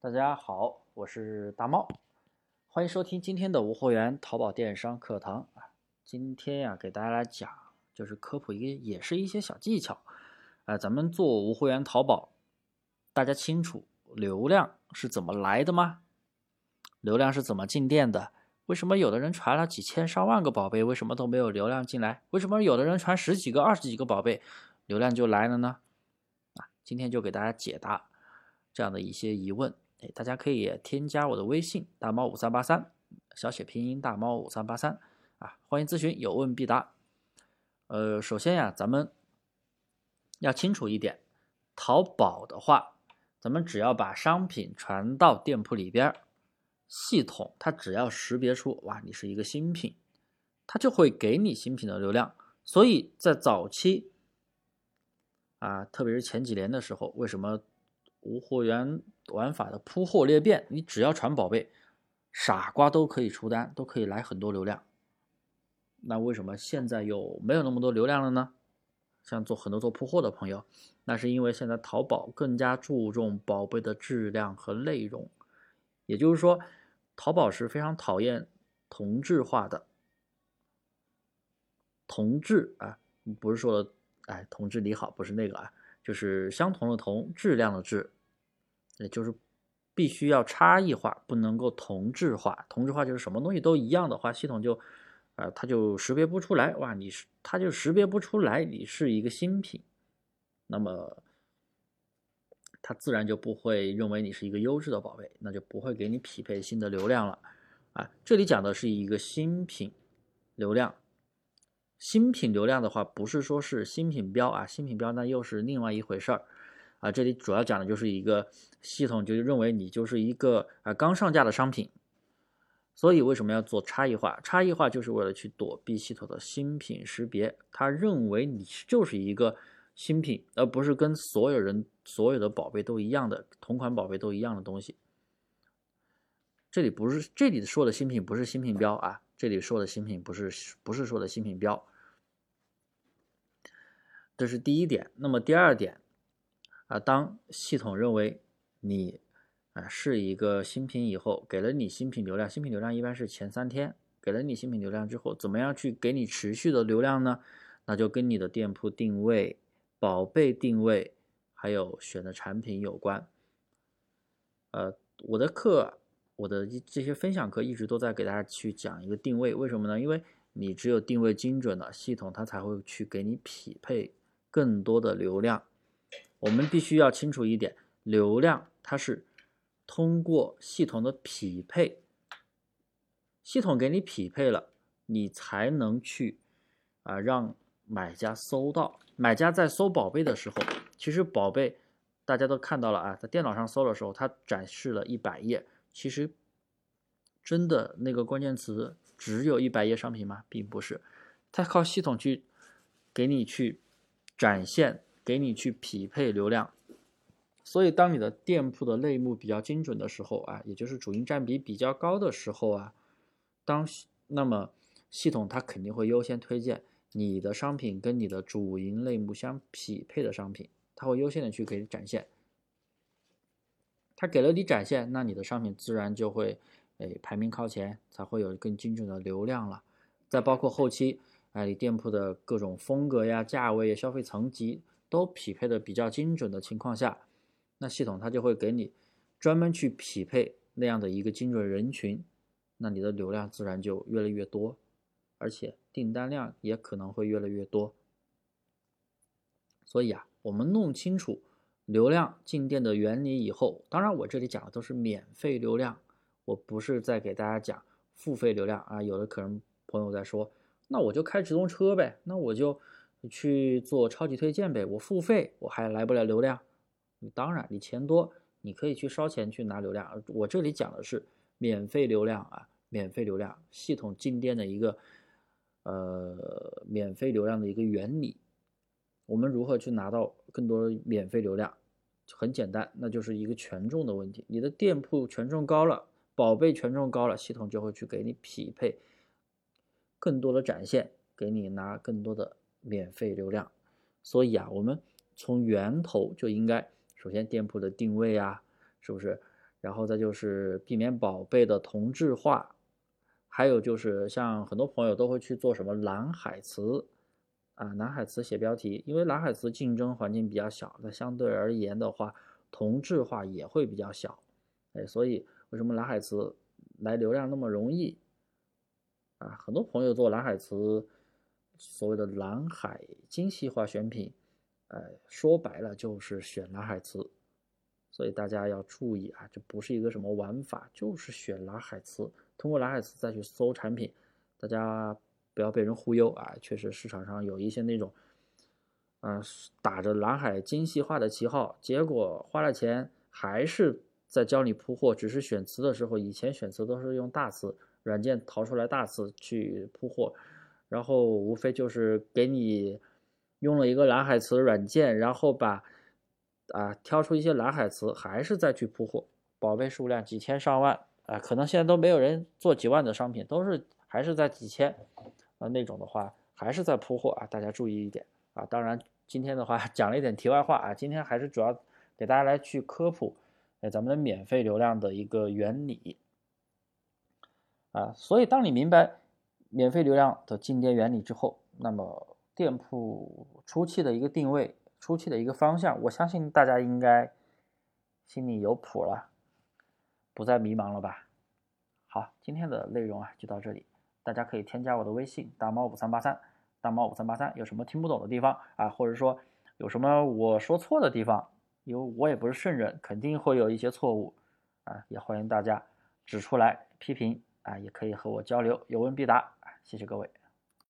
大家好，我是大猫，欢迎收听今天的无货源淘宝电商课堂啊。今天呀，给大家来讲，就是科普一个，也是一些小技巧。啊，咱们做无货源淘宝，大家清楚流量是怎么来的吗？流量是怎么进店的？为什么有的人传了几千上万个宝贝，为什么都没有流量进来？为什么有的人传十几个、二十几个宝贝，流量就来了呢？啊，今天就给大家解答这样的一些疑问。哎，大家可以添加我的微信大猫五三八三，小写拼音大猫五三八三啊，欢迎咨询，有问必答。呃，首先呀，咱们要清楚一点，淘宝的话，咱们只要把商品传到店铺里边，系统它只要识别出哇，你是一个新品，它就会给你新品的流量。所以在早期啊，特别是前几年的时候，为什么？无货源玩法的铺货裂变，你只要传宝贝，傻瓜都可以出单，都可以来很多流量。那为什么现在又没有那么多流量了呢？像做很多做铺货的朋友，那是因为现在淘宝更加注重宝贝的质量和内容。也就是说，淘宝是非常讨厌同质化的。同质啊，不是说哎，同质你好，不是那个啊。就是相同的同质量的质，也就是必须要差异化，不能够同质化。同质化就是什么东西都一样的话，系统就，呃，它就识别不出来。哇，你是它就识别不出来你是一个新品，那么它自然就不会认为你是一个优质的宝贝，那就不会给你匹配新的流量了。啊，这里讲的是一个新品流量。新品流量的话，不是说是新品标啊，新品标那又是另外一回事儿啊。这里主要讲的就是一个系统就认为你就是一个啊刚上架的商品，所以为什么要做差异化？差异化就是为了去躲避系统的新品识别，他认为你就是一个新品，而不是跟所有人所有的宝贝都一样的同款宝贝都一样的东西。这里不是这里说的新品，不是新品标啊。这里说的新品不是不是说的新品标，这是第一点。那么第二点啊，当系统认为你啊是一个新品以后，给了你新品流量，新品流量一般是前三天给了你新品流量之后，怎么样去给你持续的流量呢？那就跟你的店铺定位、宝贝定位还有选的产品有关。呃，我的课。我的这些分享课一直都在给大家去讲一个定位，为什么呢？因为你只有定位精准了，系统它才会去给你匹配更多的流量。我们必须要清楚一点，流量它是通过系统的匹配，系统给你匹配了，你才能去啊让买家搜到。买家在搜宝贝的时候，其实宝贝大家都看到了啊，在电脑上搜的时候，它展示了一百页。其实，真的那个关键词只有一百页商品吗？并不是，它靠系统去给你去展现，给你去匹配流量。所以，当你的店铺的类目比较精准的时候啊，也就是主营占比比较高的时候啊，当那么系统它肯定会优先推荐你的商品跟你的主营类目相匹配的商品，它会优先的去给你展现。它给了你展现，那你的商品自然就会，哎，排名靠前，才会有更精准的流量了。再包括后期，哎，你店铺的各种风格呀、价位、消费层级都匹配的比较精准的情况下，那系统它就会给你专门去匹配那样的一个精准人群，那你的流量自然就越来越多，而且订单量也可能会越来越多。所以啊，我们弄清楚。流量进店的原理以后，当然我这里讲的都是免费流量，我不是在给大家讲付费流量啊。有的可能朋友在说，那我就开直通车呗，那我就去做超级推荐呗，我付费我还来不了流量？当然，你钱多，你可以去烧钱去拿流量。我这里讲的是免费流量啊，免费流量系统进店的一个呃免费流量的一个原理。我们如何去拿到更多免费流量？很简单，那就是一个权重的问题。你的店铺权重高了，宝贝权重高了，系统就会去给你匹配更多的展现，给你拿更多的免费流量。所以啊，我们从源头就应该首先店铺的定位啊，是不是然后再就是避免宝贝的同质化，还有就是像很多朋友都会去做什么蓝海词啊，蓝海词写标题，因为蓝海词竞争环境比较小，那相对而言的话，同质化也会比较小，哎，所以为什么蓝海词来流量那么容易？啊，很多朋友做蓝海词，所谓的蓝海精细化选品，呃，说白了就是选蓝海词，所以大家要注意啊，这不是一个什么玩法，就是选蓝海词，通过蓝海词再去搜产品，大家不要被人忽悠啊！确实市场上有一些那种，啊，打着蓝海精细化的旗号，结果花了钱还是在教你铺货，只是选词的时候，以前选词都是用大词。软件淘出来大词去铺货，然后无非就是给你用了一个蓝海词软件，然后把啊挑出一些蓝海词，还是再去铺货，宝贝数量几千上万啊，可能现在都没有人做几万的商品，都是还是在几千啊那种的话，还是在铺货啊，大家注意一点啊。当然今天的话讲了一点题外话啊，今天还是主要给大家来去科普哎咱们的免费流量的一个原理。啊，所以当你明白免费流量的进店原理之后，那么店铺初期的一个定位、初期的一个方向，我相信大家应该心里有谱了，不再迷茫了吧？好，今天的内容啊就到这里，大家可以添加我的微信大猫五三八三，大猫五三八三，有什么听不懂的地方啊，或者说有什么我说错的地方，因为我也不是圣人，肯定会有一些错误啊，也欢迎大家指出来批评。啊，也可以和我交流，有问必答。谢谢各位。